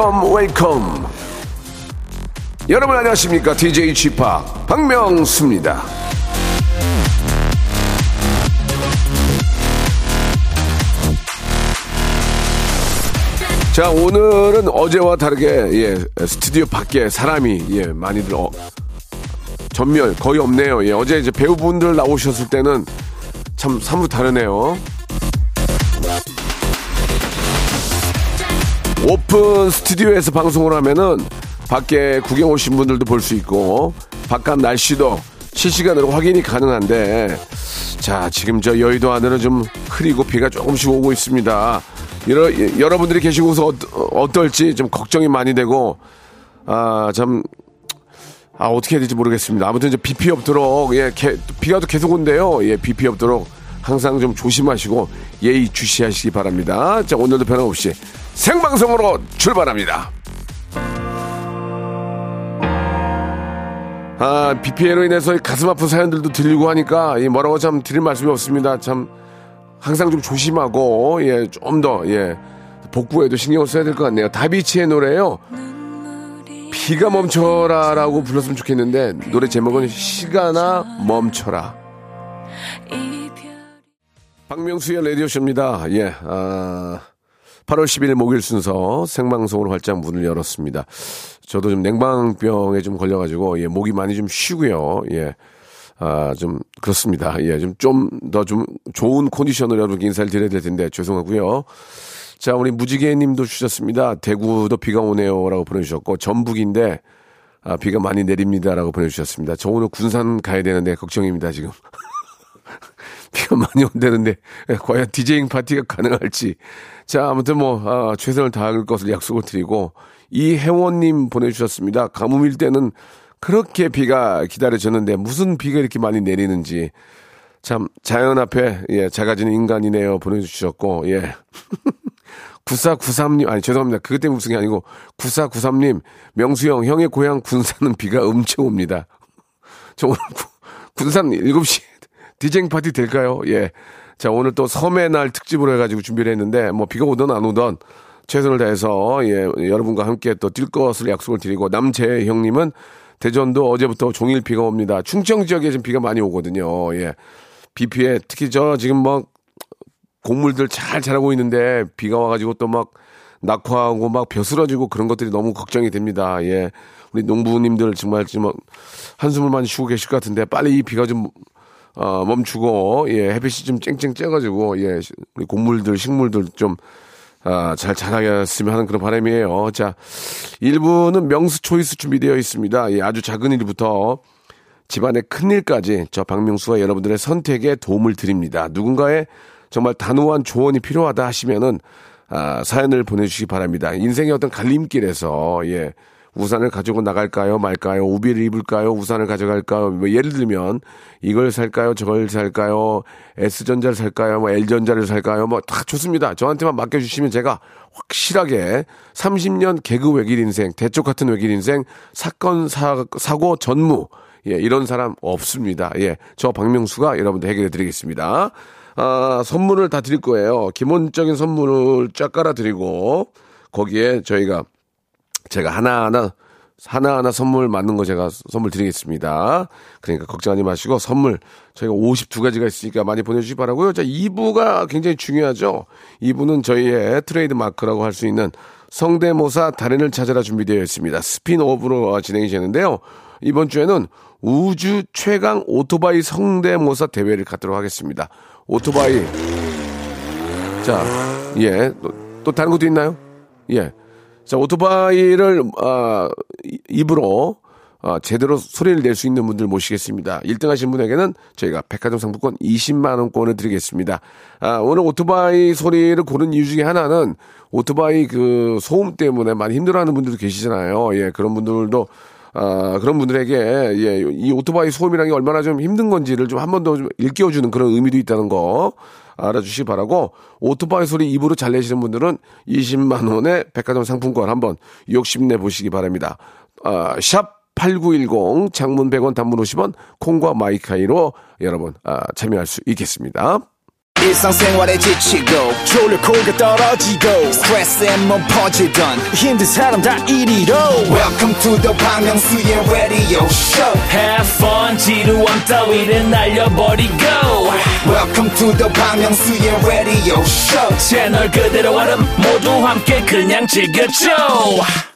Welcome, welcome. 여러분 안녕하십니까? DJ Chip 박명수입니다. 자, 오늘은 어제와 다르게, 예, 스튜디오 밖에 사람이, 예, 많이들, 어, 전멸 거의 없네요. 예, 어제 이제 배우분들 나오셨을 때는 참 사뭇 다르네요. 오픈 스튜디오에서 방송을 하면은 밖에 구경 오신 분들도 볼 수 있고, 바깥 날씨도 실시간으로 확인이 가능한데, 자, 지금 저 여의도 하늘은 좀 흐리고 비가 조금씩 오고 있습니다. 여러, 여러분들이 계시고서 어, 떨지 좀 걱정이 많이 되고, 아, 참, 아, 어떻게 해야 될지 모르겠습니다. 아무튼 이제 비피 없도록, 예, 개, 비가 또 계속 온대요. 예, 비피 없도록 항상 좀 조심하시고 예의 주시하시기 바랍니다. 자, 오늘도 변함없이 생방송으로 출발합니다. 아, 비 피해로 인해서 가슴 아픈 사연들도 들리고 하니까, 이 뭐라고 참 드릴 말씀이 없습니다. 참, 항상 좀 조심하고 예 좀 더 예 복구에도 신경을 써야 될 것 같네요. 다비치의 노래요. 비가 멈춰라라고 불렀으면 좋겠는데 노래 제목은 시간아 멈춰라. 박명수의 라디오쇼입니다. 예, 아, 8월 10일 목요일 순서 생방송으로 활짝 문을 열었습니다. 저도 좀 냉방병에 좀 걸려가지고 예, 목이 많이 좀 쉬고요. 예. 아, 좀, 그렇습니다. 예, 좀, 좀, 더 좀 좋은 컨디션으로 여러분께 인사를 드려야 될 텐데, 죄송하고요 자, 우리 무지개 님도 주셨습니다. 대구도 비가 오네요. 라고 보내주셨고, 전북인데, 아, 비가 많이 내립니다. 라고 보내주셨습니다. 저 오늘 군산 가야 되는데, 걱정입니다, 지금. 비가 많이 온다는데, 예, 과연 디제잉 파티가 가능할지. 자, 아무튼 뭐, 아, 최선을 다할 것을 약속을 드리고, 이혜원님 보내주셨습니다. 가뭄일 때는 그렇게 비가 기다려졌는데 무슨 비가 이렇게 많이 내리는지. 참 자연 앞에 예 작아지는 인간이네요. 보내주셨고 예. 9493님 아니 죄송합니다. 그것 때문에 무슨 게 아니고 9493님 명수형 형의 고향 군산은 비가 엄청 옵니다. 저 오늘 군산 7시 디쟁 파티 될까요 예 자 오늘 또 섬의 날 특집으로 해가지고 준비를 했는데 뭐 비가 오든 안 오든 최선을 다해서 예 여러분과 함께 또 뛸 것을 약속을 드리고 남재 형님은 대전도 어제부터 종일 비가 옵니다. 충청 지역에 지금 비가 많이 오거든요. 예. 비 피해 특히 저 지금 막 곡물들 잘 자라고 있는데 비가 와가지고 또 막 낙화하고 막 벼슬어지고 그런 것들이 너무 걱정이 됩니다. 예. 우리 농부님들 정말 지금 한숨을 많이 쉬고 계실 것 같은데 빨리 이 비가 좀 어, 멈추고 예 햇빛이 좀 쨍쨍 쬐가지고 예 우리 곡물들 식물들 좀 아, 잘 자라겠으면 하는 그런 바람이에요. 자, 1부는 명수 초이스 준비되어 있습니다. 예, 아주 작은 일부터 집안의 큰 일까지 저 박명수가 여러분들의 선택에 도움을 드립니다. 누군가의 정말 단호한 조언이 필요하다 하시면은 아, 사연을 보내주시기 바랍니다. 인생의 어떤 갈림길에서 예, 우산을 가지고 나갈까요? 말까요? 우비를 입을까요? 우산을 가져갈까요? 뭐 예를 들면 이걸 살까요? 저걸 살까요? S전자를 살까요? 뭐 L전자를 살까요? 뭐 다 좋습니다. 저한테만 맡겨주시면 제가 확실하게 30년 개그 외길 인생, 대쪽 같은 외길 인생, 사건, 사, 사고 전무, 예, 이런 사람 없습니다. 예, 저 박명수가 여러분들 해결해 드리겠습니다. 아, 선물을 다 드릴 거예요. 기본적인 선물을 쫙 깔아드리고, 거기에 저희가 제가 하나하나 하나하나 선물 맞는 거 제가 선물 드리겠습니다. 그러니까 걱정하지 마시고 선물 저희가 52가지가 있으니까 많이 보내주시기 바라고요. 자, 2부가 굉장히 중요하죠. 2부는 저희의 트레이드 마크라고 할 수 있는 성대모사 달인을 찾아라 준비되어 있습니다. 스핀오프로 진행이 되는데요. 이번 주에는 우주 최강 오토바이 성대모사 대회를 갖도록 하겠습니다. 오토바이. 자, 예. 또, 또 다른 것도 있나요? 예. 자, 오토바이를, 아, 입으로, 아, 제대로 소리를 낼 수 있는 분들 모시겠습니다. 1등 하신 분에게는 저희가 백화점 상품권 20만원권을 드리겠습니다. 아, 오늘 오토바이 소리를 고른 이유 중에 하나는 오토바이 그 소음 때문에 많이 힘들어하는 분들도 계시잖아요. 예, 그런 분들도 아, 그런 분들에게 예, 이 오토바이 소음이라는 게 얼마나 좀 힘든 건지를 좀 한 번 더 좀 일깨워주는 그런 의미도 있다는 거 알아주시기 바라고 오토바이 소리 입으로 잘 내시는 분들은 20만 원의 백화점 상품권 한번 욕심내 보시기 바랍니다. 아, 샵 8910 장문 100원 단문 50원 콩과 마이케이로 여러분 아, 참여할 수 있겠습니다. 일상생활에 지치고, 졸려 코가 떨어지고, 스트레스에 몸 퍼지던, 힘든 사람 다 이리로. welcome to the Bang Myung-soo's radio show Have fun 지루함 따위를 날려버리고 welcome to the Bang Myung-soo's radio show 채널 그대로 얼음 모두 함께 그냥 즐겨줘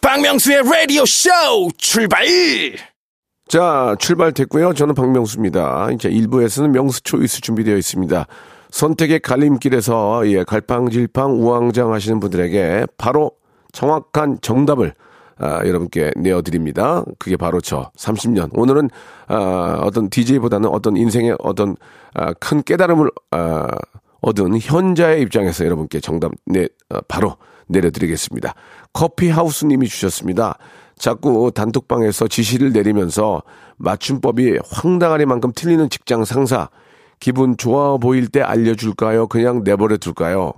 박명수의 라디오 쇼 출발 자, 출발됐고요. 저는 박명수입니다. 이제 1부에서는 명수 초이스 준비되어 있습니다. 선택의 갈림길에서 예, 갈팡질팡 우왕장 하시는 분들에게 바로 정확한 정답을 아, 여러분께 내어드립니다. 그게 바로 저 30년. 오늘은 아, 어떤 DJ보다는 어떤 인생의 어떤 아, 큰 깨달음을 아, 얻은 현자의 입장에서 여러분께 정답 내 아, 바로 내려드리겠습니다. 커피하우스님이 주셨습니다. 자꾸 단톡방에서 지시를 내리면서 맞춤법이 황당하리만큼 틀리는 직장 상사 기분 좋아 보일 때 알려줄까요? 그냥 내버려 둘까요?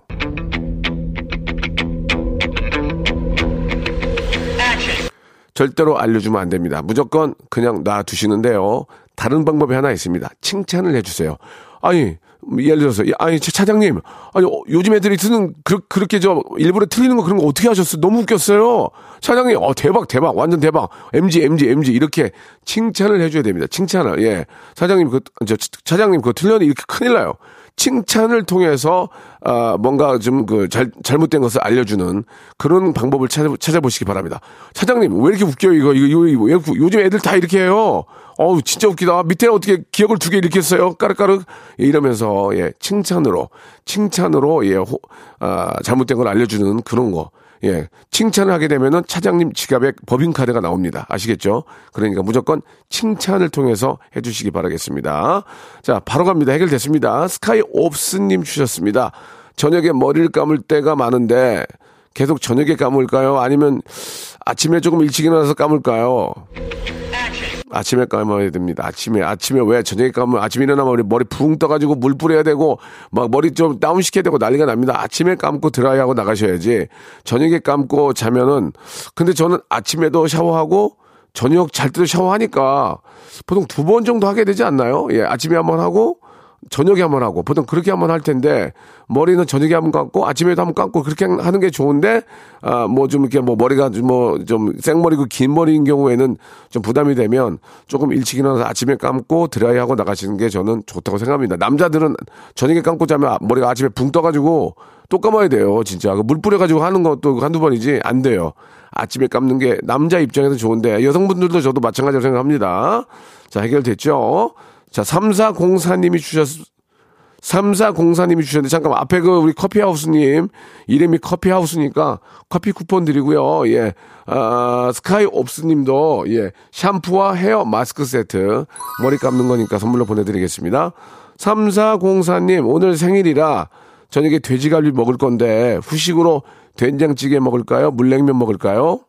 절대로 알려주면 안 됩니다. 무조건 그냥 놔두시는데요. 다른 방법이 하나 있습니다. 칭찬을 해주세요. 아니, 예를 들어서, 아니, 차- 차장님, 아니, 어, 요즘 애들이 쓰는, 그, 그렇게 저, 일부러 틀리는 거 그런 거 어떻게 하셨어요? 너무 웃겼어요. 차장님, 어, 대박, 대박, 완전 대박. MG, MG, MG, 이렇게 칭찬을 해줘야 됩니다. 칭찬을, 예. 사장님, 그, 저, 차장님, 그거 틀렸니? 이렇게 큰일 나요. 칭찬을 통해서 아 뭔가 좀그잘 잘못된 것을 알려주는 그런 방법을 찾아 찾아보시기 바랍니다. 차장님 왜 이렇게 웃겨요 이거 이거 이거, 왜 요즘 애들 다 이렇게 해요. 어우 진짜 웃기다. 밑에 어떻게 기억을 두개 써요? 까르까르 예, 이러면서 예 칭찬으로 칭찬으로 예 호, 아, 잘못된 걸 알려주는 그런 거. 예, 칭찬을 하게 되면은 차장님 지갑에 법인카드가 나옵니다. 아시겠죠? 그러니까 무조건 칭찬을 통해서 해주시기 바라겠습니다. 자, 바로 갑니다. 해결됐습니다. 스카이 옵스님 주셨습니다. 저녁에 머리를 감을 때가 많은데 계속 저녁에 감을까요? 아니면 아침에 조금 일찍 일어나서 감을까요? 아침에 감아야 됩니다. 아침에 아침에 왜 저녁에 감으면 아침에 일어나면 우리 머리 붕 떠가지고 물 뿌려야 되고 막 머리 좀 다운 시켜야 되고 난리가 납니다. 아침에 감고 드라이하고 나가셔야지. 저녁에 감고 자면은 근데 저는 아침에도 샤워하고 저녁 잘 때도 샤워하니까 보통 두 번 정도 하게 되지 않나요? 예, 아침에 한 번 하고 저녁에 한번 하고 보통 그렇게 한번 할 텐데 머리는 저녁에 한번 감고 아침에도 한번 감고 그렇게 하는 게 좋은데 아 뭐 좀 이렇게 뭐 머리가 뭐 좀 생머리고 긴 머리인 경우에는 좀 부담이 되면 조금 일찍 일어나서 아침에 감고 드라이하고 나가시는 게 저는 좋다고 생각합니다. 남자들은 저녁에 감고 자면 아- 머리가 아침에 붕 떠가지고 또 감아야 돼요. 진짜 그물 뿌려가지고 하는 것도 한두 번이지 안 돼요. 아침에 감는 게 남자 입장에서 좋은데 여성분들도 저도 마찬가지로 생각합니다. 자 해결됐죠. 자 3404님이 주셨 3404님이 주셨는데 잠깐 만 앞에 그 우리 커피하우스님 이름이 커피하우스니까 커피 쿠폰 드리고요. 예. 아, 스카이 옵스님도 예. 샴푸와 헤어 마스크 세트 머리 감는 거니까 선물로 보내드리겠습니다. 3404님 오늘 생일이라 저녁에 돼지갈비 먹을 건데 후식으로 된장찌개 먹을까요? 물냉면 먹을까요?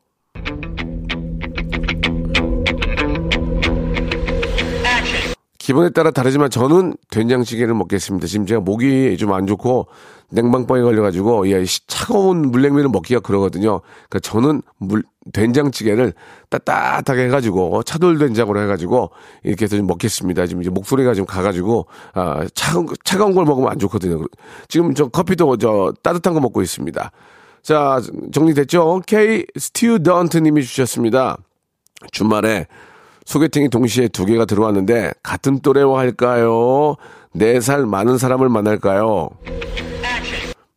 기분에 따라 다르지만 저는 된장찌개를 먹겠습니다. 지금 제가 목이 좀 안 좋고 냉방병에 걸려가지고 예, 시- 차가운 물냉면을 먹기가 그러거든요. 그러니까 저는 물 된장찌개를 따뜻하게 해가지고 차돌 된장으로 해가지고 이렇게 해서 좀 먹겠습니다. 지금 이제 목소리가 좀 가가지고 아 차가운 차가운 걸 먹으면 안 좋거든요. 지금 저 커피도 저 따뜻한 거 먹고 있습니다. 자 정리됐죠? K 스튜 던트님이 주셨습니다. 주말에 소개팅이 동시에 두 개가 들어왔는데 같은 또래와 할까요? 네 살 많은 사람을 만날까요?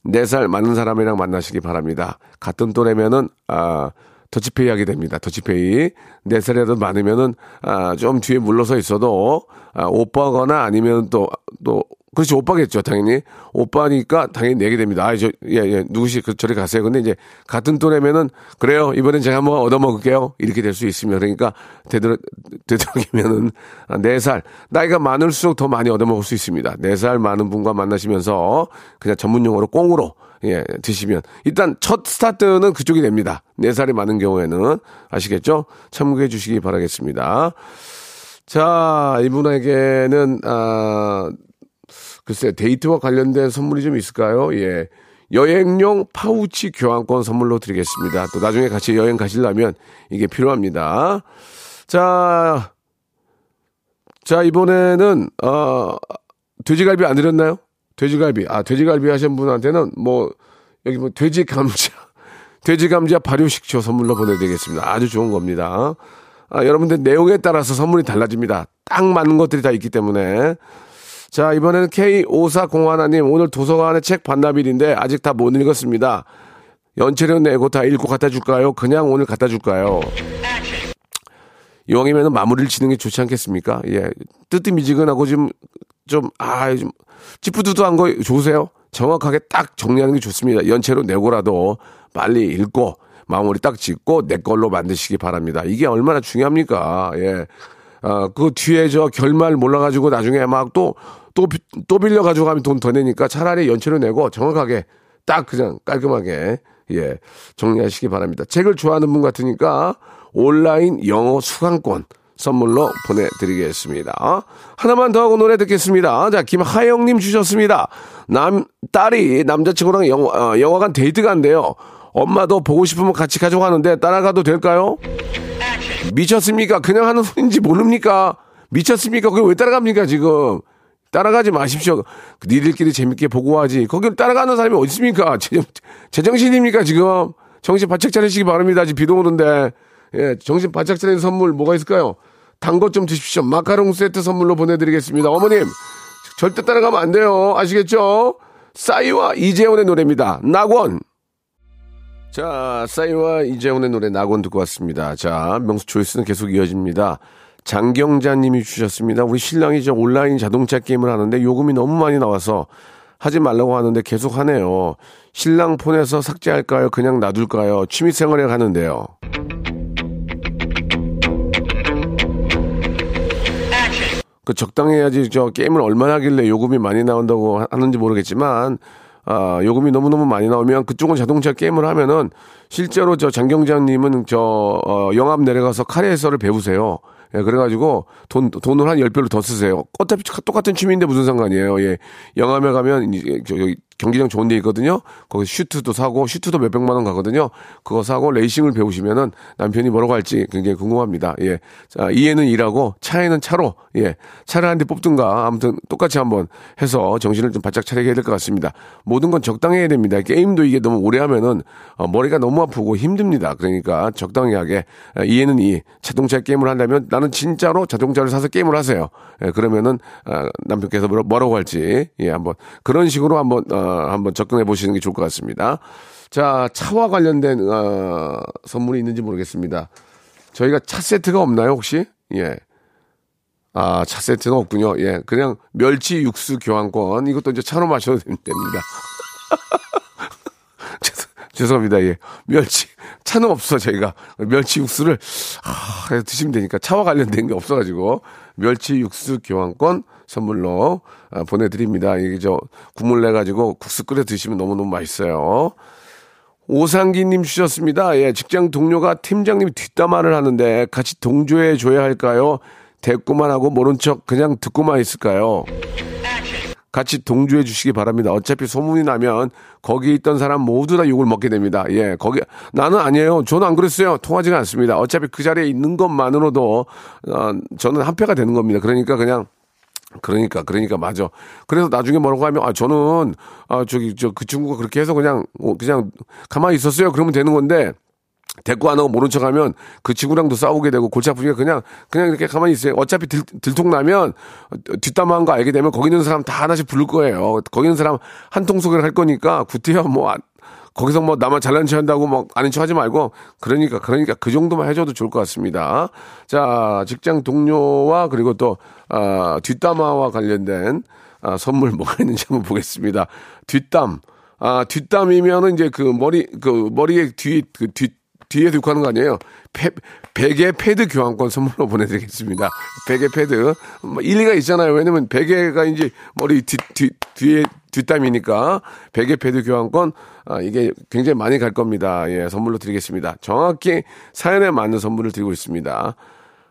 네 살 많은 사람이랑 만나시기 바랍니다. 같은 또래면은 아 더치페이 하게 됩니다. 더치페이 네 살이라도 많으면은 아 좀 뒤에 물러서 있어도 아 오빠거나 아니면 또 또 그렇지, 오빠겠죠, 당연히. 오빠니까 당연히 내게 됩니다. 아, 저, 예, 예, 누구시, 그, 저리 가세요. 근데 이제, 같은 또래면은, 그래요, 이번엔 제가 한번 얻어먹을게요. 이렇게 될 수 있습니다. 그러니까, 되도록, 되도록이면은, 아, 4살. 나이가 많을수록 더 많이 얻어먹을 수 있습니다. 4살 많은 분과 만나시면서, 그냥 전문 용어로 꽁으로, 예, 드시면. 일단, 첫 스타트는 그쪽이 됩니다. 4살이 많은 경우에는. 아시겠죠? 참고해 주시기 바라겠습니다. 자, 이분에게는, 아, 글쎄 데이트와 관련된 선물이 좀 있을까요? 예. 여행용 파우치 교환권 선물로 드리겠습니다. 또 나중에 같이 여행 가시려면 이게 필요합니다. 자, 자, 이번에는, 어, 돼지갈비 안 드렸나요? 돼지갈비. 아, 돼지갈비 하신 분한테는 뭐, 여기 뭐, 돼지 감자, 돼지 감자 발효식초 선물로 보내드리겠습니다. 아주 좋은 겁니다. 아, 여러분들 내용에 따라서 선물이 달라집니다. 딱 맞는 것들이 다 있기 때문에. 자, 이번에는 K5401님, 오늘 도서관에 책 반납일인데 아직 다 못 읽었습니다. 연체료 내고 다 읽고 갖다 줄까요? 그냥 오늘 갖다 줄까요? 이왕이면 마무리를 지는 게 좋지 않겠습니까? 예. 뜨뜻미지근하고 좀, 좀, 아, 좀, 찌푸드드한 거 좋으세요? 정확하게 딱 정리하는 게 좋습니다. 연체로 내고라도 빨리 읽고 마무리 딱 짓고 내 걸로 만드시기 바랍니다. 이게 얼마나 중요합니까? 예. 아, 그 뒤에 저 결말 몰라가지고 나중에 막 또, 또, 또 빌려 가지고 가면 돈 더 내니까 차라리 연체로 내고 정확하게 딱 그냥 깔끔하게, 예, 정리하시기 바랍니다. 책을 좋아하는 분 같으니까 온라인 영어 수강권 선물로 보내드리겠습니다. 하나만 더 하고 노래 듣겠습니다. 자, 김하영님 주셨습니다. 남, 딸이 남자친구랑 영화, 어, 영화관 데이트 간대요. 엄마도 보고 싶으면 같이 가져가는데 따라가도 될까요? 미쳤습니까? 그냥 하는 소리인지 모릅니까? 미쳤습니까? 그게 왜 따라갑니까, 지금? 따라가지 마십시오. 니들끼리 재밌게 보고 하지. 거길 따라가는 사람이 어디 있습니까? 제, 제정 신입니까, 지금? 정신 바짝 차리시기 바랍니다. 지금 비도 오는데. 예, 정신 바짝 차리는 선물 뭐가 있을까요? 단 것 좀 드십시오. 마카롱 세트 선물로 보내드리겠습니다. 어머님, 절대 따라가면 안 돼요. 아시겠죠? 싸이와 이재훈의 노래입니다. 낙원. 자, 싸이와 이재훈의 노래 낙원 듣고 왔습니다. 자, 명수 초이스는 계속 이어집니다. 장경자님이 주셨습니다. 우리 신랑이 저 온라인 자동차 게임을 하는데 요금이 너무 많이 나와서 하지 말라고 하는데 계속 하네요. 신랑 폰에서 삭제할까요? 그냥 놔둘까요? 취미 생활에 가는데요. 그 적당히 해야지 저 게임을 얼마나 하길래 요금이 많이 나온다고 하는지 모르겠지만 아, 요금이 너무너무 많이 나오면 그쪽은 자동차 게임을 하면은 실제로 저 장경장님은 저, 어, 영암 내려가서 카레이싱을 배우세요. 예, 그래가지고 돈, 돈을 한 10배로 더 쓰세요. 어차피 똑같은 취미인데 무슨 상관이에요. 예. 영암에 가면 이제 저기 경기장 좋은 데 있거든요. 거기 슈트도 사고 슈트도 몇백만 원 가거든요. 그거 사고 레이싱을 배우시면은 남편이 뭐라고 할지 굉장히 궁금합니다. 예. 자, 이에는 이라고 차에는 차로 예. 차를 한 대 뽑든가 아무튼 똑같이 한번 해서 정신을 좀 바짝 차리게 해야 될 것 같습니다. 모든 건 적당해야 됩니다. 게임도 이게 너무 오래 하면은 어, 머리가 너무 아프고 힘듭니다. 그러니까 적당히 하게 어, 이에는 이 자동차 게임을 한다면 나는 진짜로 자동차를 사서 게임을 하세요. 예, 그러면은 어, 남편께서 뭐라고 할지 예, 한번 그런 식으로 한번 어, 한번 접근해 보시는 게 좋을 것 같습니다. 자, 차와 관련된 어, 선물이 있는지 모르겠습니다. 저희가 차 세트가 없나요, 혹시? 예. 아, 차 세트는 없군요. 예. 그냥 멸치 육수 교환권. 이것도 이제 차로 마셔도 됩니다. 죄송합니다. 예. 멸치. 차는 없어, 저희가. 멸치 육수를, 아, 드시면 되니까. 차와 관련된 게 없어가지고. 멸치 육수 교환권 선물로 아, 보내드립니다. 이게 저 국물 내 가지고 국수 끓여 드시면 너무 너무 맛있어요. 오상기님 주셨습니다. 예, 직장 동료가 팀장님이 뒷담화를 하는데 같이 동조해 줘야 할까요? 대꾸만 하고 모른 척 그냥 듣고만 있을까요? 같이 동조해 주시기 바랍니다. 어차피 소문이 나면 거기 있던 사람 모두 다 욕을 먹게 됩니다. 예, 거기 나는 아니에요. 저는 안 그랬어요. 통하지가 않습니다. 어차피 그 자리에 있는 것만으로도 어, 저는 한패가 되는 겁니다. 그러니까 그냥 그러니까 그러니까 맞아. 그래서 나중에 뭐라고 하면 아 저는 아 저기 저 그 친구가 그렇게 해서 그냥 어, 그냥 가만히 있었어요. 그러면 되는 건데 대꾸 안 하고 모른 척 하면 그 친구랑도 싸우게 되고 골치 아프니까 그냥, 그냥 이렇게 가만히 있어요. 어차피 들, 들통 나면 뒷담화한 거 알게 되면 거기 있는 사람 다 하나씩 부를 거예요. 거기 있는 사람 한 통 소개를 할 거니까 구태여 뭐, 거기서 뭐 나만 잘난 체 한다고 뭐 아닌 척 하지 말고 그러니까, 그러니까 그 정도만 해줘도 좋을 것 같습니다. 자, 직장 동료와 그리고 또, 아, 뒷담화와 관련된 아, 선물 뭐가 있는지 한번 보겠습니다. 뒷담. 아, 뒷담이면은 이제 그 머리, 그 머리에 뒤, 그 뒤, 뒤에 두고 하는 거 아니에요? 패, 베개 패드 교환권 선물로 보내드리겠습니다. 베개 패드. 뭐 일리가 있잖아요. 왜냐면 베개가 이제 머리 뒤, 뒤, 뒤에 뒷담이니까 베개 패드 교환권, 아, 이게 굉장히 많이 갈 겁니다. 예, 선물로 드리겠습니다. 정확히 사연에 맞는 선물을 드리고 있습니다.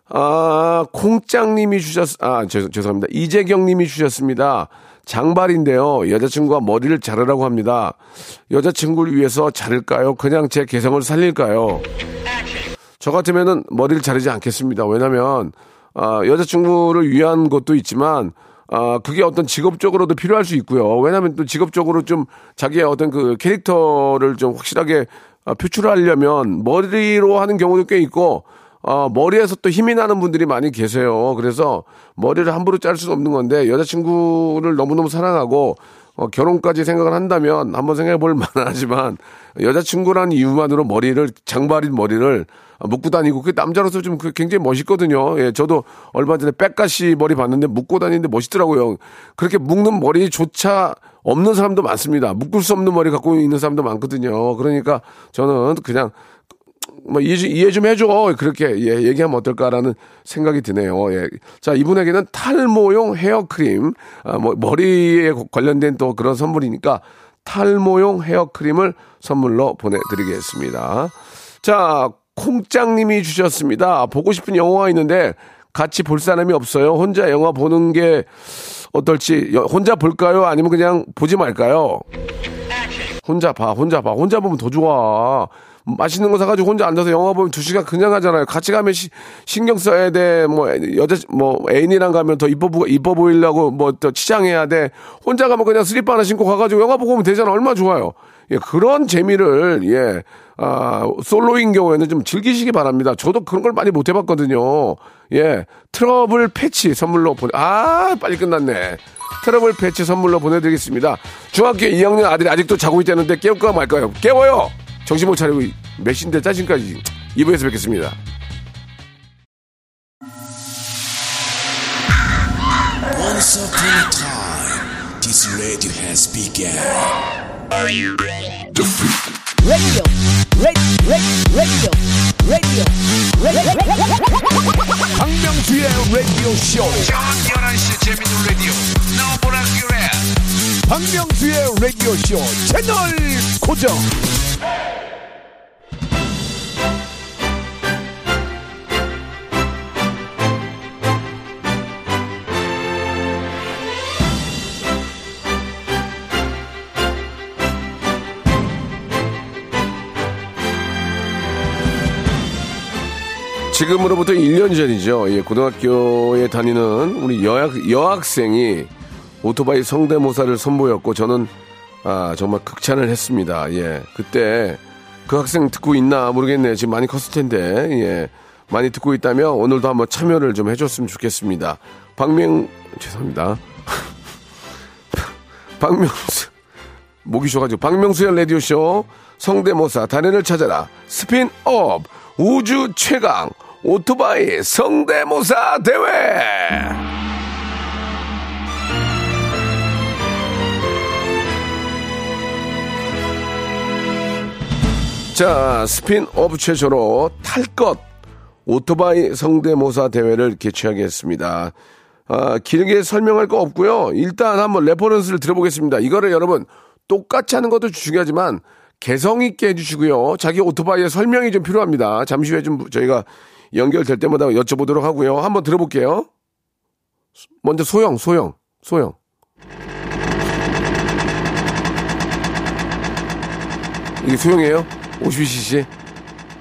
아, 콩짱님이 주셨, 아, 죄, 죄송합니다. 이재경님이 주셨습니다. 장발인데요. 여자친구가 머리를 자르라고 합니다. 여자친구를 위해서 자를까요? 그냥 제 개성을 살릴까요? 저 같으면은 머리를 자르지 않겠습니다. 왜냐면, 아, 여자친구를 위한 것도 있지만, 아, 그게 어떤 직업적으로도 필요할 수 있고요. 왜냐면 또 직업적으로 좀 자기의 어떤 그 캐릭터를 좀 확실하게 아, 표출하려면 머리로 하는 경우도 꽤 있고, 어, 머리에서 또 힘이 나는 분들이 많이 계세요. 그래서 머리를 함부로 자를 수는 없는 건데 여자친구를 너무너무 사랑하고 어, 결혼까지 생각을 한다면 한번 생각해 볼 만하지만 여자친구라는 이유만으로 머리를 장발인 머리를 묶고 다니고 그 남자로서 좀그 굉장히 멋있거든요. 예, 저도 얼마 전에 백가시 머리 봤는데 묶고 다니는데 멋있더라고요. 그렇게 묶는 머리조차 없는 사람도 많습니다. 묶을 수 없는 머리 갖고 있는 사람도 많거든요. 그러니까 저는 그냥 뭐 이해, 이해 좀 해줘 그렇게 예, 얘기하면 어떨까라는 생각이 드네요. 예. 자 이분에게는 탈모용 헤어크림 아, 뭐, 머리에 관련된 또 그런 선물이니까 탈모용 헤어크림을 선물로 보내드리겠습니다. 자 콩짱님이 주셨습니다. 보고 싶은 영화가 있는데 같이 볼 사람이 없어요. 혼자 영화 보는 게 어떨지 혼자 볼까요? 아니면 그냥 보지 말까요? 혼자 봐, 혼자 봐, 혼자 보면 더 좋아. 맛있는 거 사가지고 혼자 앉아서 영화 보면 두 시간 그냥 하잖아요. 같이 가면 시, 신경 써야 돼. 뭐 여자 뭐 애인이랑 가면 더 이뻐 보 이뻐 보이려고 뭐 더 치장해야 돼. 혼자 가면 그냥 슬리퍼 하나 신고 가가지고 영화 보고 오면 되잖아. 얼마 나 좋아요. 예, 그런 재미를 예. 아, 솔로인 경우에는 좀 즐기시기 바랍니다. 저도 그런 걸 많이 못 해봤거든요. 예. 트러블 패치 선물로 보내, 아, 빨리 끝났네. 트러블 패치 선물로 보내드리겠습니다. 중학교 2학년 아들이 아직도 자고 있다는데 깨울까 말까요? 깨워요! 정신 못 차리고 몇 시인데 짜증까지 2부에서 뵙겠습니다. Once upon a time, this radio has begun. radio, radio, radio, radio, radio. 박명수의 라디오 쇼. 저녁 11시 재밌는 라디오 너보라 그래 박명수의 라디오 쇼 채널 고정. 지금으로부터 1년 전이죠. 예, 고등학교에 다니는 우리 여학, 여학생이 오토바이 성대모사를 선보였고 저는 아, 정말 극찬을 했습니다. 예. 그때 그 학생 듣고 있나 모르겠네요. 지금 많이 컸을 텐데. 예. 많이 듣고 있다면 오늘도 한번 참여를 좀 해줬으면 좋겠습니다. 박명, 죄송합니다. 박명수, 목이 쉬어가지고 박명수의 라디오쇼 성대모사 달인을 찾아라 스핀업 우주 최강 오토바이 성대모사 대회 자 스핀업 최초로 탈것 오토바이 성대모사 대회를 개최하겠습니다. 아, 길게 설명할 거 없고요. 일단 한번 reference를 들어보겠습니다. 이거를 여러분 똑같이 하는 것도 중요하지만 개성 있게 해주시고요. 자기 오토바이의 설명이 좀 필요합니다. 잠시 후에 좀 저희가 연결될 때마다 여쭤보도록 하고요. 한번 들어볼게요. 먼저 소영, 소영, 소영. 이게 소영이에요? 52cc.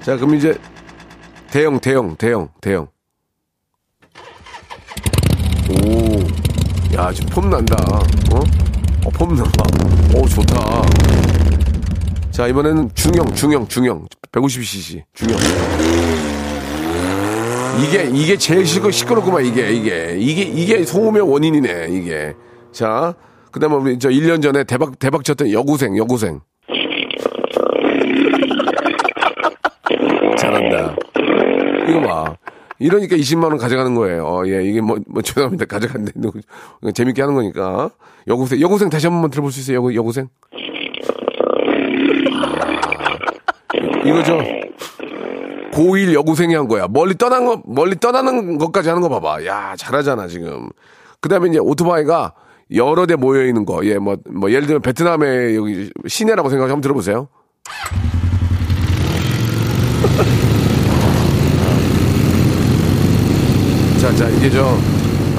자, 그럼 이제 대형, 대형, 대형, 대형. 오, 야, 지금 폼 난다. 어? 어, 폼 나. 오, 좋다. 자, 이번에는 중형, 중형, 중형. 150cc. 중형. 이게, 이게 제일 시끄, 시끄럽구만, 이게, 이게. 이게, 이게 소음의 원인이네, 이게. 자, 그 다음에 우리 저 1년 전에 대박, 대박 쳤던 여고생, 여고생. 잘한다. 이거 봐. 이러니까 20만 원 가져가는 거예요. 어, 예, 이게 뭐, 뭐 죄송합니다. 가져간데 재밌게 하는 거니까. 여고생, 여고생 다시 한 번만 들어볼 수 있어요. 여고, 여고생. 이거 저 고1 여고생이 한 거야. 멀리 떠난 거, 멀리 떠나는 것까지 하는 거 봐봐. 야, 잘하잖아, 지금. 그 다음에 이제 오토바이가 여러 대 모여 있는 거. 예, 뭐, 뭐, 예를 들면 베트남의 여기 시내라고 생각하면 한번 들어보세요. 자, 자, 이게 저,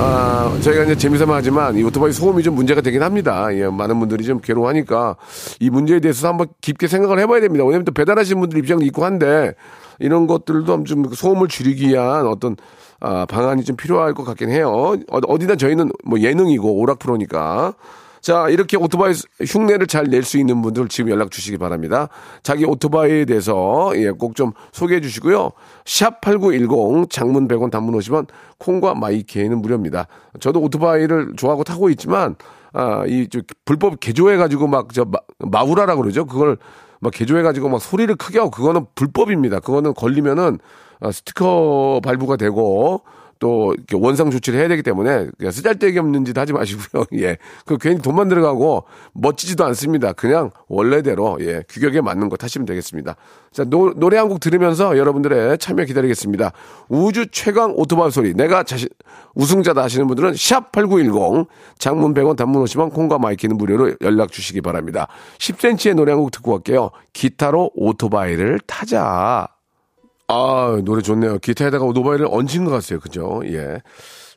아, 저희가 이제 재미삼아 하지만 이 오토바이 소음이 좀 문제가 되긴 합니다. 예, 많은 분들이 좀 괴로워하니까 이 문제에 대해서 한번 깊게 생각을 해봐야 됩니다. 왜냐면 또 배달하시는 분들 입장도 있고 한데 이런 것들도 좀 소음을 줄이기 위한 어떤 아, 방안이 좀 필요할 것 같긴 해요. 어, 어디나 저희는 뭐 예능이고 오락 프로니까. 자, 이렇게 오토바이 흉내를 잘 낼 수 있는 분들 지금 연락 주시기 바랍니다. 자기 오토바이에 대해서 예, 꼭 좀 소개해 주시고요. 샵 8910 장문 100원 단문 50원 콩과 마이케이는 무료입니다. 저도 오토바이를 좋아하고 타고 있지만 아, 이 저, 불법 개조해 가지고 막 저 마우라라고 그러죠. 그걸 막 개조해 가지고 막 소리를 크게 하고 그거는 불법입니다. 그거는 걸리면은 아, 스티커 발부가 되고 또 원상 조치를 해야 되기 때문에 그냥 쓰잘데기 없는 짓 하지 마시고요. 예. 그 괜히 돈만 들어가고 멋지지도 않습니다. 그냥 원래대로 예. 규격에 맞는 거 타시면 되겠습니다. 자, 노, 노래 한 곡 들으면서 여러분들의 참여 기다리겠습니다. 우주 최강 오토바이 소리. 내가 자신 우승자다 하시는 분들은 샵 8910 장문 100원 단문 50원 콩과 마이키는 무료로 연락 주시기 바랍니다. 10cm의 노래 한 곡 듣고 갈게요. 기타로 오토바이를 타자. 아, 노래 좋네요. 기타에다가 오토바이를 얹은 것 같아요. 그죠? 예.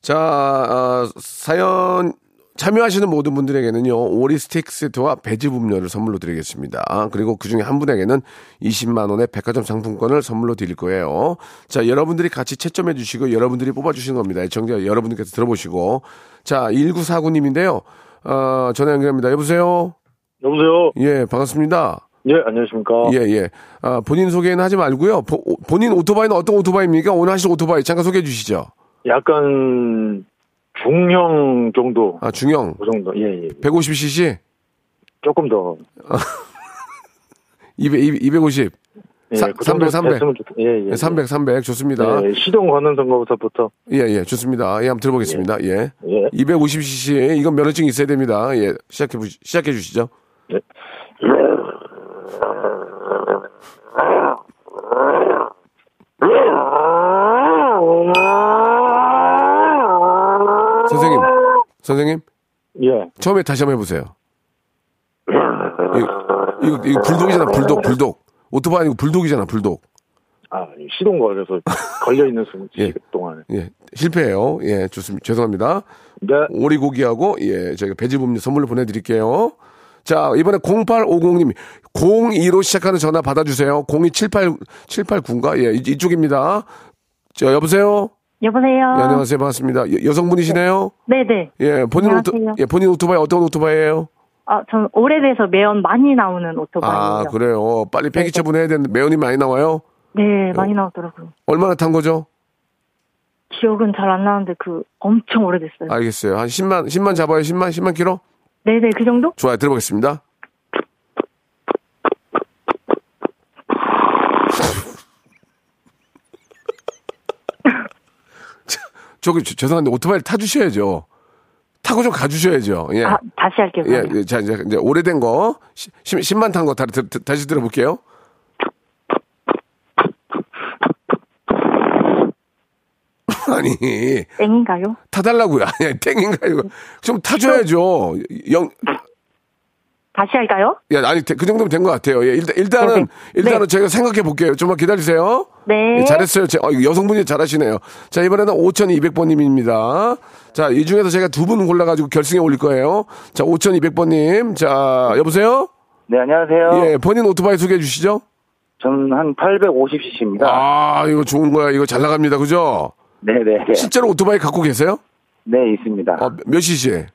자, 아, 사연 참여하시는 모든 분들에게는요, 오리 스틱 세트와 배즙 음료를 선물로 드리겠습니다. 그리고 그 중에 한 분에게는 20만원의 백화점 상품권을 선물로 드릴 거예요. 자, 여러분들이 같이 채점해 주시고, 여러분들이 뽑아주시는 겁니다. 애청자 여러분들께서 들어보시고. 자, 1949님인데요. 어, 전화 연결합니다. 여보세요? 여보세요? 예, 반갑습니다. 예, 안녕하십니까? 예, 예. 아, 본인 소개는 하지 말고요. 보- 본인 오토바이는 어떤 오토바이입니까? 오늘 하실 오토바이 잠깐 소개해 주시죠. 약간 중형 정도. 아, 중형. 그 정도. 예, 예. 150cc? 조금 더. 200, 250. 예, 사- 그 정도 300, 300. 됐으면 좋- 예, 예. 300, 300. 좋습니다. 예, 시동 거는 선거부터부터. 예, 예. 좋습니다. 예, 한번 들어보겠습니다. 예. 예. 250cc. 이건 면허증 있어야 됩니다. 예. 시작해, 보- 시작해 주시죠. 예. 선생님. 선생님. 예. 처음에 다시 한번 해보세요. 이거, 이거, 이거 불독이잖아, 불독, 불독. 오토바이 아니고 불독이잖아, 불독. 아, 시동 걸려서 걸려있는 순, 예. 동안에. 예. 실패해요. 예, 좋습니다. 죄송합니다. 네. 오리고기하고, 예, 저희가 배지음료 선물로 보내드릴게요. 자, 이번에 0850님, 02로 시작하는 전화 받아주세요. 0278, 789인가? 예, 이- 이쪽입니다. 저, 여보세요? 여보세요. 예, 안녕하세요. 반갑습니다. 여, 여성분이시네요? 네네. 예, 본인 오토, 안녕하세요. 예, 본인 오토바이 어떤 오토바이예요 아, 전 오래돼서 매연 많이 나오는 오토바이예요. 아, 그래요. 빨리 폐기 처분해야 되는데 매연이 많이 나와요? 네, 많이 나오더라고요. 얼마나 탄 거죠? 기억은 잘 안 나는데 그 엄청 오래됐어요. 알겠어요. 한 10만, 10만 잡아요. 10만, 10만 킬로? 네네, 그 정도? 좋아요. 들어보겠습니다. 자, 저기 저- 죄송한데 오토바이를 타주셔야죠. 타고 좀 가주셔야죠. 예. 아, 다시 할게요. 예. 예, 자, 이제, 이제 오래된 거, 10, 만탄 거 다시 들어볼게요. 아니, 땡인가요? 타달라고요. 아니, 땡인가, 이거. 좀 타줘야죠. 영, 다시 할까요? 예, 아니, 그 정도면 된 것 같아요. 예, 일단, 일단은, 네. 일단은 네. 저희가 생각해 볼게요. 좀만 기다리세요. 네. 예, 잘했어요. 제, 어, 여성분이 잘하시네요. 자, 이번에는 5200번님입니다. 자, 이 중에서 제가 두 분 골라가지고 결승에 올릴 거예요. 자, 5200번님. 자, 여보세요? 네, 안녕하세요. 예, 본인 오토바이 소개해 주시죠. 저는 한 850cc입니다. 아, 이거 좋은 거야. 이거 잘 나갑니다. 그죠? 네네. 네. 실제로 오토바이 갖고 계세요? 네, 있습니다. 어, 몇 cc?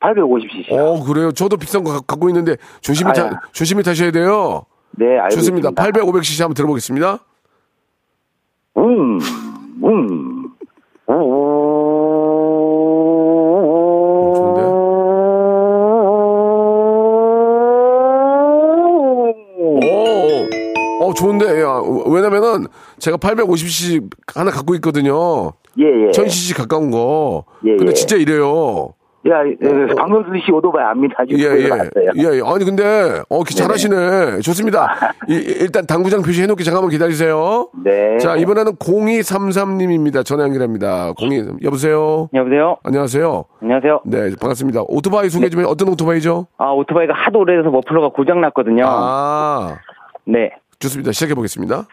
850cc. 어, 그래요. 저도 비싼 거 가- 갖고 있는데 조심히 아야. 타, 조심히 타셔야 돼요. 네, 알고 좋습니다. 있습니다. 800, 500cc 한번 들어보겠습니다. 음, 음. 좋은 좋은데, 야, 왜냐면은 제가 850cc 하나 갖고 있거든요. 예, 예. 1000cc 가까운 거. 예, 근데 예. 진짜 이래요. 야, 예, 박명수 씨 오토바이 압니다. 예, 예. 예, 예. 아니, 근데, 어, 잘하시네. 좋습니다. 이- 일단 당구장 표시 해놓기 잠깐만 기다리세요. 네. 자, 이번에는 0233님입니다. 전화 연결합니다. 02, 여보세요? 여보세요? 안녕하세요. 안녕하세요. 네, 반갑습니다. 오토바이 소개 좀 해. 어떤 오토바이죠? 아, 오토바이가 하도 오래돼서 머플러가 고장났거든요. 아, 네. 좋습니다. 시작해 보겠습니다.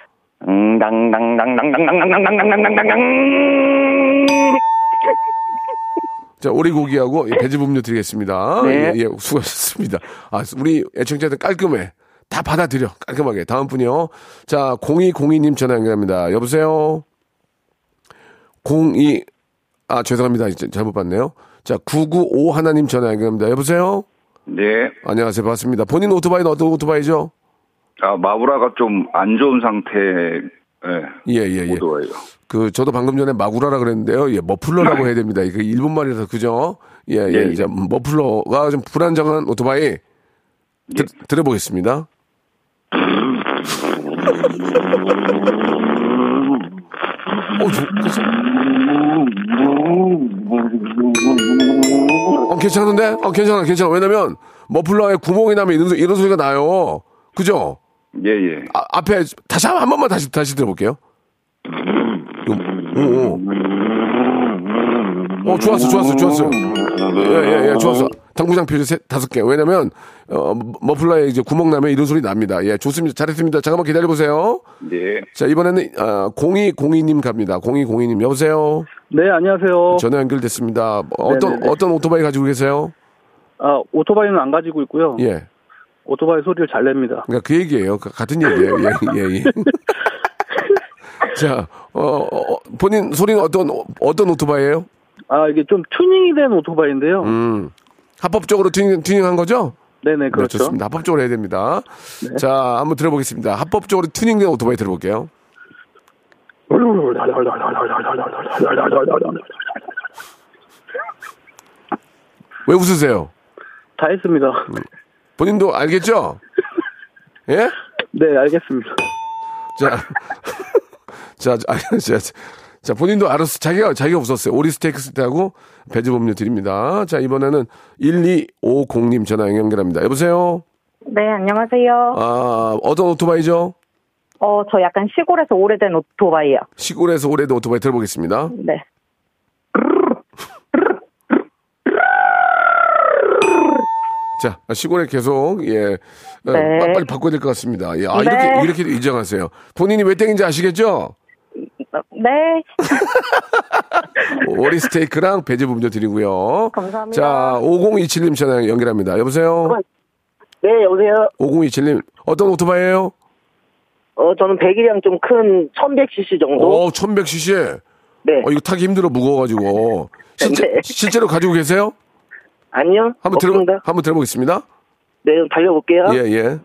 자, 오리고기하고 배즙 음료 드리겠습니다. 네. 예, 예, 수고하셨습니다. 아, 우리 애청자들 깔끔해. 다 받아들여. 깔끔하게. 다음 분이요. 자, 0202님 전화 연결합니다. 여보세요? 02, 아, 죄송합니다. 잘못 봤네요. 자, 995 하나님 전화 연결합니다. 여보세요? 네. 안녕하세요. 반갑습니다. 본인 오토바이는 어떤 오토바이죠? 아, 마구라가 좀 안 좋은 상태, 예. 예, 예, 예. 오토바이요. 그 저도 방금 전에 마구라라 그랬는데요. 예, 머플러라고 해야 됩니다. 이거 일본 말이라서 그죠? 예, 예. 예, 예. 이제 머플러가 좀 불안정한 오토바이 들, 들어보겠습니다. 어, 저? 어, 괜찮은데? 어, 괜찮아, 괜찮아. 왜냐면 머플러에 구멍이 나면 이런, 소- 이런 소리가 나요. 그죠? 예, 예. 아, 앞에 다시 한, 한 번만 다시 다시 들어볼게요. 오, 오. 어, 좋았어, 좋았어, 좋았어. 예, 예, 예, 좋았어. 당구장 표시 세, 다섯 개. 왜냐면, 어, 머플러에 이제 구멍 나면 이런 소리 납니다. 예, 좋습니다. 잘했습니다. 잠깐만 기다려보세요. 네. 자, 이번에는, 아, 0202님 갑니다. 0202님, 여보세요? 네, 안녕하세요. 전화 연결됐습니다. 어떤, 네네네. 어떤 오토바이 가지고 계세요? 아, 오토바이는 안 가지고 있고요. 예. 오토바이 소리를 잘 냅니다. 그러니까 그 얘기예요. 그 같은 얘기예요. 예, 예, 예. 자, 어, 어, 본인 소리는 어떤, 어떤 오토바이예요 아, 이게 좀 튜닝이 된 오토바이인데요. 음. 합법적으로 튜닝, 튜닝한 거죠? 네네, 네, 그렇죠. 좋습니다. 합법적으로 해야 됩니다. 자, 한번 들어보겠습니다. 합법적으로 튜닝된 오토바이 들어볼게요. 왜 웃으세요? 다 했습니다. 본인도 알겠죠? 예? 네, 알겠습니다. 자, 자, 자, 자, 자, 본인도 알았어. 자기가, 자기가 웃었어요. 오리 스테이크 스테하고 배즙 음료 드립니다. 자, 이번에는 1250님 전화 연결합니다. 여보세요? 네, 안녕하세요. 아, 어떤 오토바이죠? 어, 저 약간 시골에서 오래된 오토바이요. 시골에서 오래된 오토바이 들어보겠습니다. 네. 자, 시골에 계속, 예, 어, 네. 빠- 빨리 바꿔야 될 것 같습니다. 예, 아, 네. 이렇게, 이렇게 인정하세요. 본인이 왜 땡인지 아시겠죠? 네. 오리 스테이크랑 배즙 음료 드리고요. 감사합니다. 자, 5027님 전화 연결합니다. 여보세요? 네, 여보세요. 5027님, 어떤 오토바이예요 어, 저는 100이랑 좀 큰 1100cc 정도. 오, 1100cc. 네. 어, 이거 타기 힘들어, 무거워가지고. 실제, 네. 실제로 가지고 계세요? 아니요. 한번 들어. 한번 들어보겠습니다. 네, 그럼 달려볼게요. 예, 예.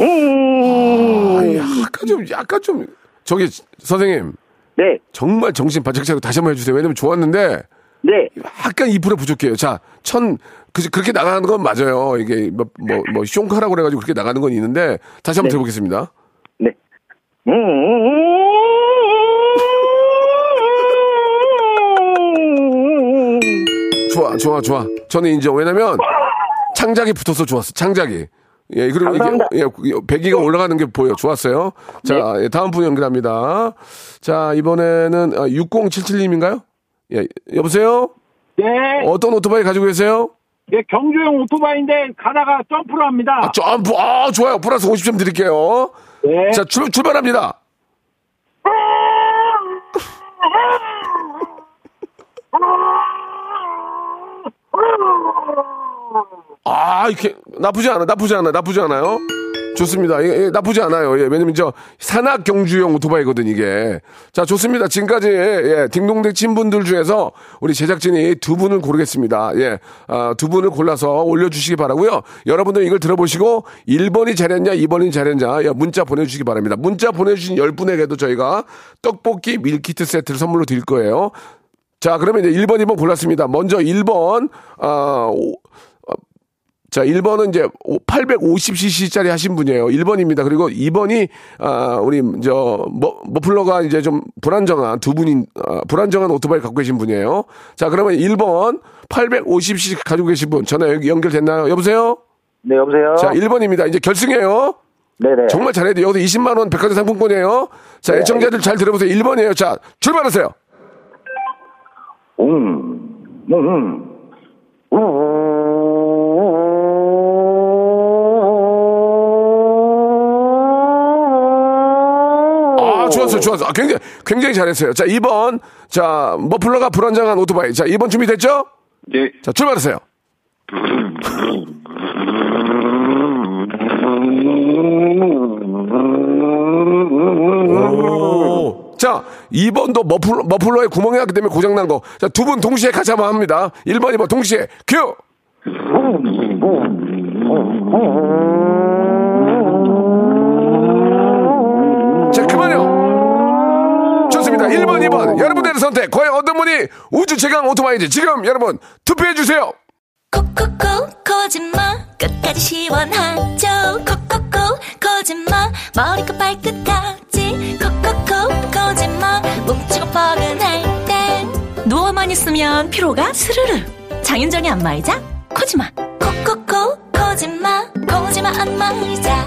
아, 약간 좀, 약간 좀, 저기, 선생님. 네. 정말 정신 바짝 차리고 다시 한번 해주세요. 왜냐면 좋았는데. 네. 약간 2% 부족해요. 자, 천, 그, 그렇게 나가는 건 맞아요. 이게 뭐, 뭐, 뭐, 숑카라고 그래가지고 그렇게 나가는 건 있는데. 다시 한번 네. 들어보겠습니다. 네. 좋아, 좋아, 좋아. 저는 인정. 왜냐면 창작이 붙어서 좋았어. 창작이. 예, 그리고 감사합니다. 이게 예, 배기가 올라가는 게 보여. 좋았어요. 자, 예, 다음 분 연결합니다. 자, 이번에는 아, 6077님인가요? 예, 여보세요? 네. 어떤 오토바이 가지고 계세요? 예, 경주용 오토바이인데 가다가 점프를 합니다. 아, 점프, 아, 좋아요. 플러스 50점 드릴게요. 네. 자, 출, 출발합니다. 아, 이렇게, 나쁘지 않아, 나쁘지 않아, 나쁘지 않아요? 좋습니다. 예, 예, 나쁘지 않아요. 예, 왜냐면 저 산악 경주용 오토바이거든, 이게. 자, 좋습니다. 지금까지, 예, 딩동댕 친분들 중에서 우리 제작진이 두 분을 고르겠습니다. 예, 아, 두 분을 골라서 올려주시기 바라고요 여러분들 이걸 들어보시고 1번이 잘했냐, 2번이 잘했냐, 예, 문자 보내주시기 바랍니다. 문자 보내주신 10분에게도 저희가 떡볶이 밀키트 세트를 선물로 드릴 거예요. 자, 그러면 이제 1번, 2번 골랐습니다. 먼저 1번, 아, 오, 어, 자, 1번은 이제 850cc짜리 하신 분이에요. 1번입니다. 그리고 2번이, 아, 우리, 저, 머, 머플러가 이제 좀 불안정한 두 분인, 아, 불안정한 오토바이 갖고 계신 분이에요. 자, 그러면 1번 850cc 가지고 계신 분 전화 연- 연결됐나요? 여보세요? 네, 여보세요? 자, 1번입니다. 이제 결승이에요. 네네. 정말 잘해야 돼요. 여기서 20만 원 백화점 상품권이에요. 자, 애청자들 잘 들어보세요. 1번이에요. 자, 출발하세요. 웅, 웅, 아, 좋았어, 좋았어. 아, 굉장히, 굉장히 잘했어요. 자, 2번. 자, 머플러가 불안정한 오토바이. 자, 2번 준비됐죠? 예. 자, 출발하세요. 오. 자, 2번도 머플러, 머플러에 구멍이 났기 때문에 고장난 거. 자, 두 분 동시에 같이 한번 합니다. 1번, 2번 동시에 큐! 자, 그만요. 좋습니다. 1번, 2번. 여러분들의 선택. 과연 어떤 분이 우주 최강 오토바이인지 지금 여러분 투표해주세요. 콕콕콕 거짓말 끝까지 시원하죠? 콕콕콕 거짓말 머리끝 발끝까지. 콕콕콕 거짓말 뭉치고 뻐근할 땐 누워만 있으면 피로가 스르르. 장윤정의 안마의자 코지마. 콕콕콕 거짓말 코지마 안마의자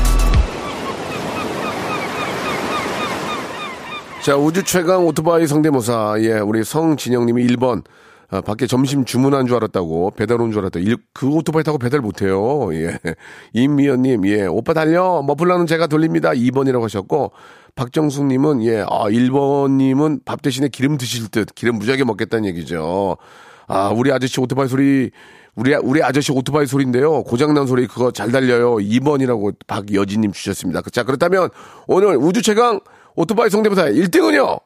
자, 우주 최강 오토바이 성대모사. 예, 우리 성진영님이 1번. 아, 밖에 점심 주문한 줄 알았다고. 배달 온 줄 알았다고. 일- 그 오토바이 타고 배달 못해요. 예. 임미연님, 예. 오빠 달려. 머플러는 제가 돌립니다. 2번이라고 하셨고. 박정숙님은, 예. 아, 1번님은 밥 대신에 기름 드실 듯. 기름 무지하게 먹겠다는 얘기죠. 아, 우리 아저씨 오토바이 소리. 우리, 우리 아저씨 오토바이 소리인데요. 고장난 소리 그거 잘 달려요. 2번이라고 박여진님 주셨습니다. 자, 그렇다면 오늘 우주 최강 오토바이 성대모사 1등은요.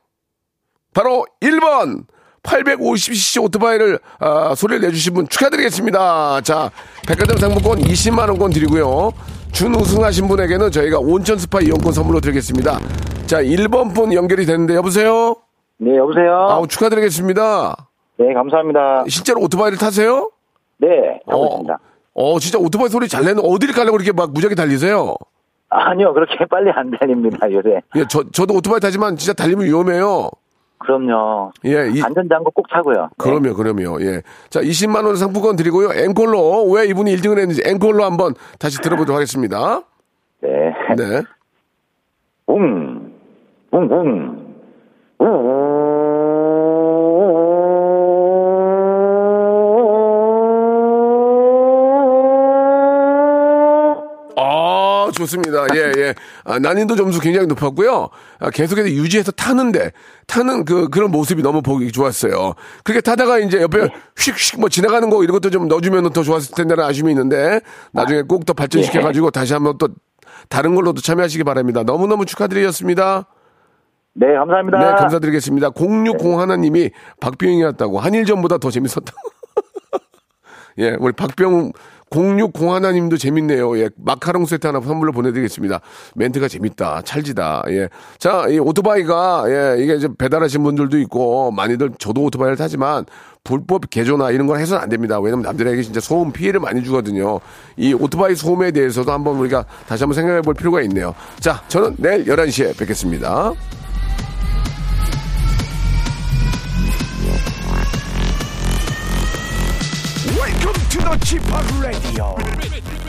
바로 1번 850cc 오토바이를 아, 소리를 내주신 분 축하드리겠습니다. 자, 백화점 상품권 20만 원권 드리고요. 준우승하신 분에게는 저희가 온천 스파 이용권 선물로 드리겠습니다. 자, 1번 분 연결이 됐는데 여보세요? 네, 여보세요? 아우 축하드리겠습니다. 네, 감사합니다. 실제로 오토바이를 타세요? 네, 하고 어, 있습니다. 어, 진짜 오토바이 소리 잘 내는 어디를 가려고 이렇게 막 무지하게 달리세요? 아니요, 그렇게 빨리 안 달립니다, 요새. 예, 저, 저도 오토바이 타지만 진짜 달리면 위험해요. 그럼요. 예, 이, 안전장구 꼭 차고요. 그럼요, 그럼요. 예. 자, 20만 원 상품권 드리고요. 앵콜로, 왜 이분이 1등을 했는지 앵콜로 한번 다시 들어보도록 하겠습니다. 네. 네. 웅, 웅, 웅. 아, 좋습니다. 예, 예. 아, 난이도 점수 굉장히 높았고요. 아, 계속해서 유지해서 타는데, 타는 그, 그런 모습이 너무 보기 좋았어요. 그렇게 타다가 이제 옆에 휙휙 뭐 지나가는 거 이런 것도 좀 넣어주면 더 좋았을 텐데는 아쉬움이 있는데, 나중에 꼭 더 발전시켜가지고 다시 한번 또 다른 걸로도 참여하시기 바랍니다. 너무너무 축하드리겠습니다. 네, 감사합니다. 네, 감사드리겠습니다. 060 하나님이 박병이었다고 한일전보다 더 재밌었다고. 예, 우리 박병 060 하나님도 재밌네요. 예, 마카롱 세트 하나 선물로 보내드리겠습니다. 멘트가 재밌다. 찰지다. 예. 자, 이 오토바이가, 예, 이게 이제 배달하신 분들도 있고, 많이들 저도 오토바이를 타지만, 불법 개조나 이런 걸 해서는 안 됩니다. 왜냐면 남들에게 진짜 소음 피해를 많이 주거든요. 이 오토바이 소음에 대해서도 한번 우리가 다시 한번 생각해 볼 필요가 있네요. 자, 저는 내일 11시에 뵙겠습니다. The Chip Radio.